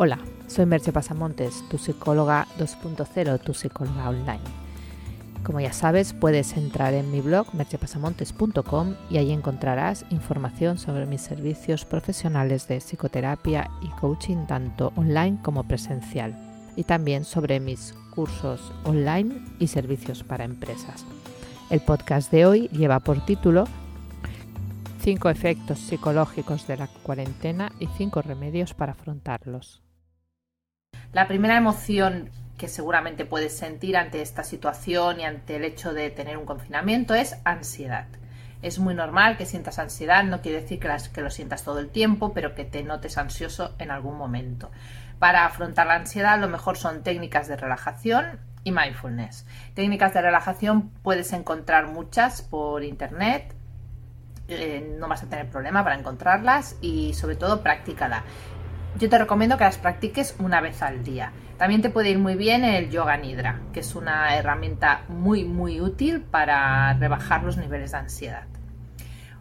Hola, soy Merche Pasamontes, tu psicóloga 2.0, tu psicóloga online. Como ya sabes, puedes entrar en mi blog merchepasamontes.com y ahí encontrarás información sobre mis servicios profesionales de psicoterapia y coaching tanto online como presencial y también sobre mis cursos online y servicios para empresas. El podcast de hoy lleva por título 5 efectos psicológicos de la cuarentena y 5 remedios para afrontarlos. La primera emoción que seguramente puedes sentir ante esta situación y ante el hecho de tener un confinamiento es ansiedad. Es muy normal que sientas ansiedad, no quiere decir que, lo sientas todo el tiempo, pero que te notes ansioso en algún momento. Para afrontar la ansiedad, lo mejor son técnicas de relajación y mindfulness. Técnicas de relajación puedes encontrar muchas por internet, eh, no vas a tener problema para encontrarlas y sobre todo practícala. Yo te recomiendo que las practiques una vez al día. También te puede ir muy bien el yoga nidra, que es una herramienta muy muy útil para rebajar los niveles de ansiedad.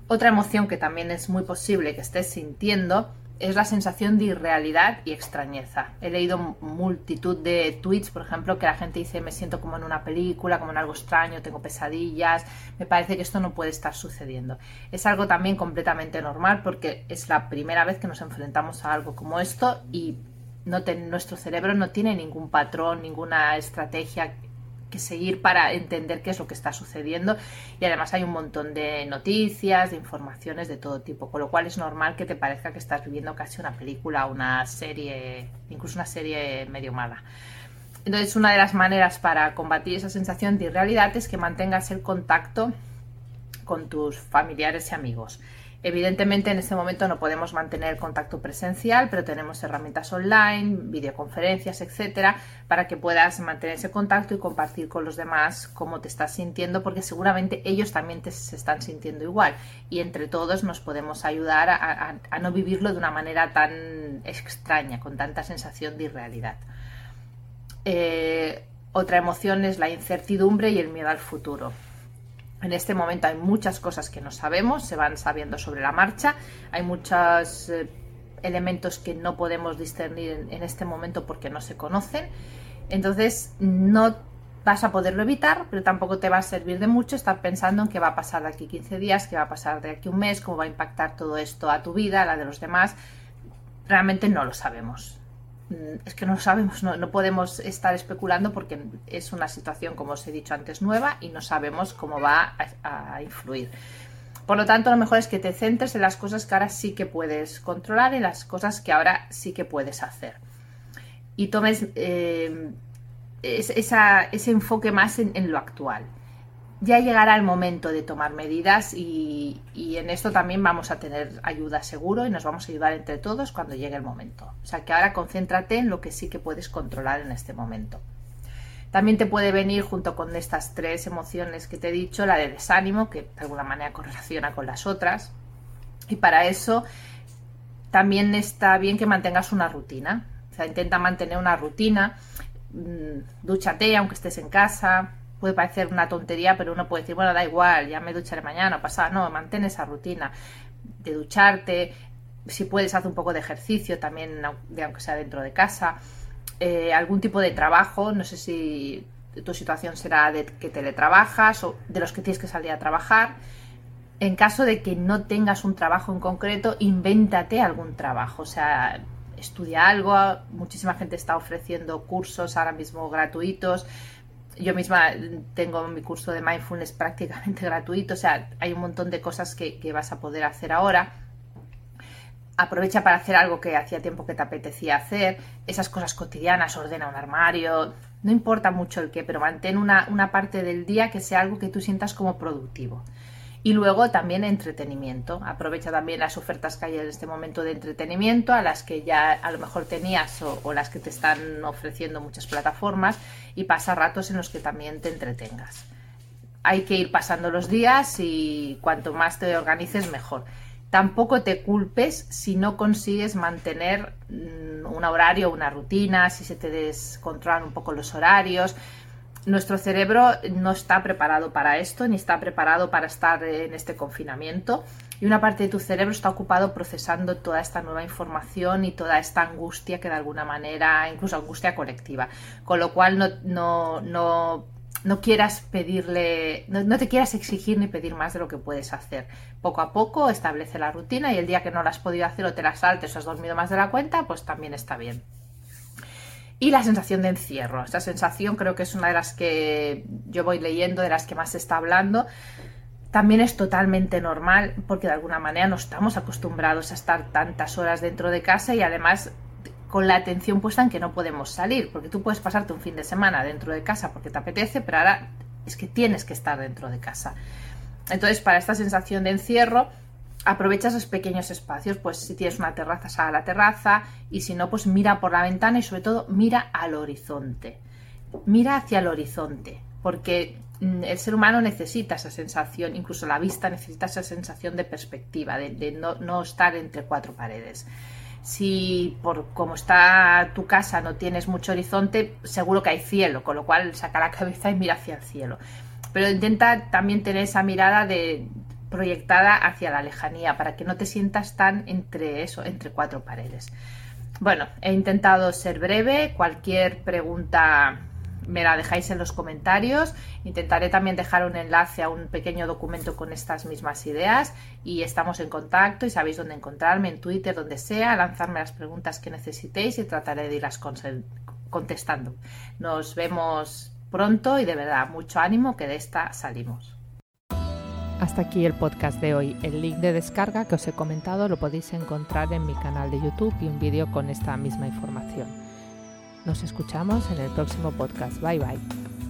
Otra emoción que también es muy posible que estés sintiendo es la sensación de irrealidad y extrañeza. He leído multitud de tweets, por ejemplo, que la gente dice me siento como en una película, como en algo extraño, tengo pesadillas, me parece que esto no puede estar sucediendo. Es algo también completamente normal porque es la primera vez que nos enfrentamos a algo como esto y nuestro cerebro no tiene ningún patrón, ninguna estrategia que seguir para entender qué es lo que está sucediendo y además hay un montón de noticias, de informaciones de todo tipo, con lo cual es normal que te parezca que estás viviendo casi una película, una serie, incluso una serie medio mala. Entonces una de las maneras para combatir esa sensación de irrealidad es que mantengas el contacto con tus familiares y amigos. Evidentemente en este momento no podemos mantener el contacto presencial, pero tenemos herramientas online, videoconferencias, etcétera, para que puedas mantener ese contacto y compartir con los demás cómo te estás sintiendo, porque seguramente ellos también te se están sintiendo igual y entre todos nos podemos ayudar a, no vivirlo de una manera tan extraña, con tanta sensación de irrealidad. Eh, otra emoción es la incertidumbre y el miedo al futuro. En este momento hay muchas cosas que no sabemos, se van sabiendo sobre la marcha, hay muchos eh, elementos que no podemos discernir en, este momento porque no se conocen. Entonces no vas a poderlo evitar, pero tampoco te va a servir de mucho estar pensando en qué va a pasar de aquí 15 días, qué va a pasar de aquí un mes, cómo va a impactar todo esto a tu vida, a la de los demás. Realmente no lo sabemos. Mm, es que no sabemos, no, podemos estar especulando porque es una situación, como os he dicho antes, nueva y no sabemos cómo va a, influir. Por lo tanto, lo mejor es que te centres en las cosas que ahora sí que puedes controlar y las cosas que ahora sí que puedes hacer. Y tomes eh, ese enfoque más en lo actual ya llegará el momento de tomar medidas y, en esto también vamos a tener ayuda seguro y nos vamos a ayudar entre todos cuando llegue el momento. O sea que ahora concéntrate en lo que sí que puedes controlar en este momento. También te puede venir junto con estas tres emociones que te he dicho, la de desánimo, que de alguna manera correlaciona con las otras. Y para eso también está bien que mantengas una rutina. O sea, intenta mantener una rutina, mm, dúchate aunque estés en casa, puede parecer una tontería, pero uno puede decir, bueno, da igual, ya me ducharé mañana, pasado. No, mantén esa rutina de ducharte. Si puedes, hacer un poco de ejercicio también, aunque sea dentro de casa. Eh, algún tipo de trabajo, no sé si tu situación será de que teletrabajas o de los que tienes que salir a trabajar. En caso de que no tengas un trabajo en concreto, invéntate algún trabajo. O sea, estudia algo. Muchísima gente está ofreciendo cursos ahora mismo gratuitos yo misma tengo mi curso de mindfulness prácticamente gratuito, o sea, hay un montón de cosas que, vas a poder hacer ahora. Aprovecha para hacer algo que hacía tiempo que te apetecía hacer, esas cosas cotidianas, ordena un armario, no importa mucho el qué, pero mantén una, una parte del día que sea algo que tú sientas como productivo. Y luego también entretenimiento. Aprovecha también las ofertas que hay en este momento de entretenimiento, a las que ya a lo mejor tenías o, las que te están ofreciendo muchas plataformas y pasa ratos en los que también te entretengas. Hay que ir pasando los días y cuanto más te organices mejor. Tampoco te culpes si no consigues mantener mm, un horario, una rutina, si se te descontrolan un poco los horarios nuestro cerebro no está preparado para esto, ni está preparado para estar en este confinamiento. y una parte de tu cerebro está ocupado procesando toda esta nueva información y toda esta angustia que de alguna manera, incluso angustia colectiva, con lo cual no, no, no, no quieras pedirle, no, te quieras exigir ni pedir más de lo que puedes hacer. Poco a poco establece la rutina y el día que no la has podido hacer o te la saltes o has dormido más de la cuenta, pues también está bien. Y la sensación de encierro. Esta sensación creo que es una de las que yo voy leyendo, de las que más se está hablando. También es totalmente normal porque de alguna manera no estamos acostumbrados a estar tantas horas dentro de casa y además con la atención puesta en que no podemos salir, porque tú puedes pasarte un fin de semana dentro de casa porque te apetece, pero ahora es que tienes que estar dentro de casa. Entonces, para esta sensación de encierro, aprovecha esos pequeños espacios, pues si tienes una terraza, sal a la terraza y si no, pues mira por la ventana y sobre todo mira al horizonte. Mira hacia el horizonte, porque mm, el ser humano necesita esa sensación, incluso la vista necesita esa sensación de perspectiva, de, no, no, estar entre cuatro paredes. Si por como está tu casa no tienes mucho horizonte, seguro que hay cielo, con lo cual saca la cabeza y mira hacia el cielo. Pero intenta también tener esa mirada de, proyectada hacia la lejanía para que no te sientas tan entre eso, entre cuatro paredes. Bueno, he intentado ser breve, cualquier pregunta me la dejáis en los comentarios. Intentaré también dejar un enlace a un pequeño documento con estas mismas ideas y estamos en contacto y sabéis dónde encontrarme, en Twitter, donde sea, lanzarme las preguntas que necesitéis y trataré de irlas contestando. Nos vemos pronto y de verdad mucho ánimo que de esta salimos. Hasta aquí el podcast de hoy. El link de descarga que os he comentado lo podéis encontrar en mi canal de YouTube y un vídeo con esta misma información. Nos escuchamos en el próximo podcast. Bye bye.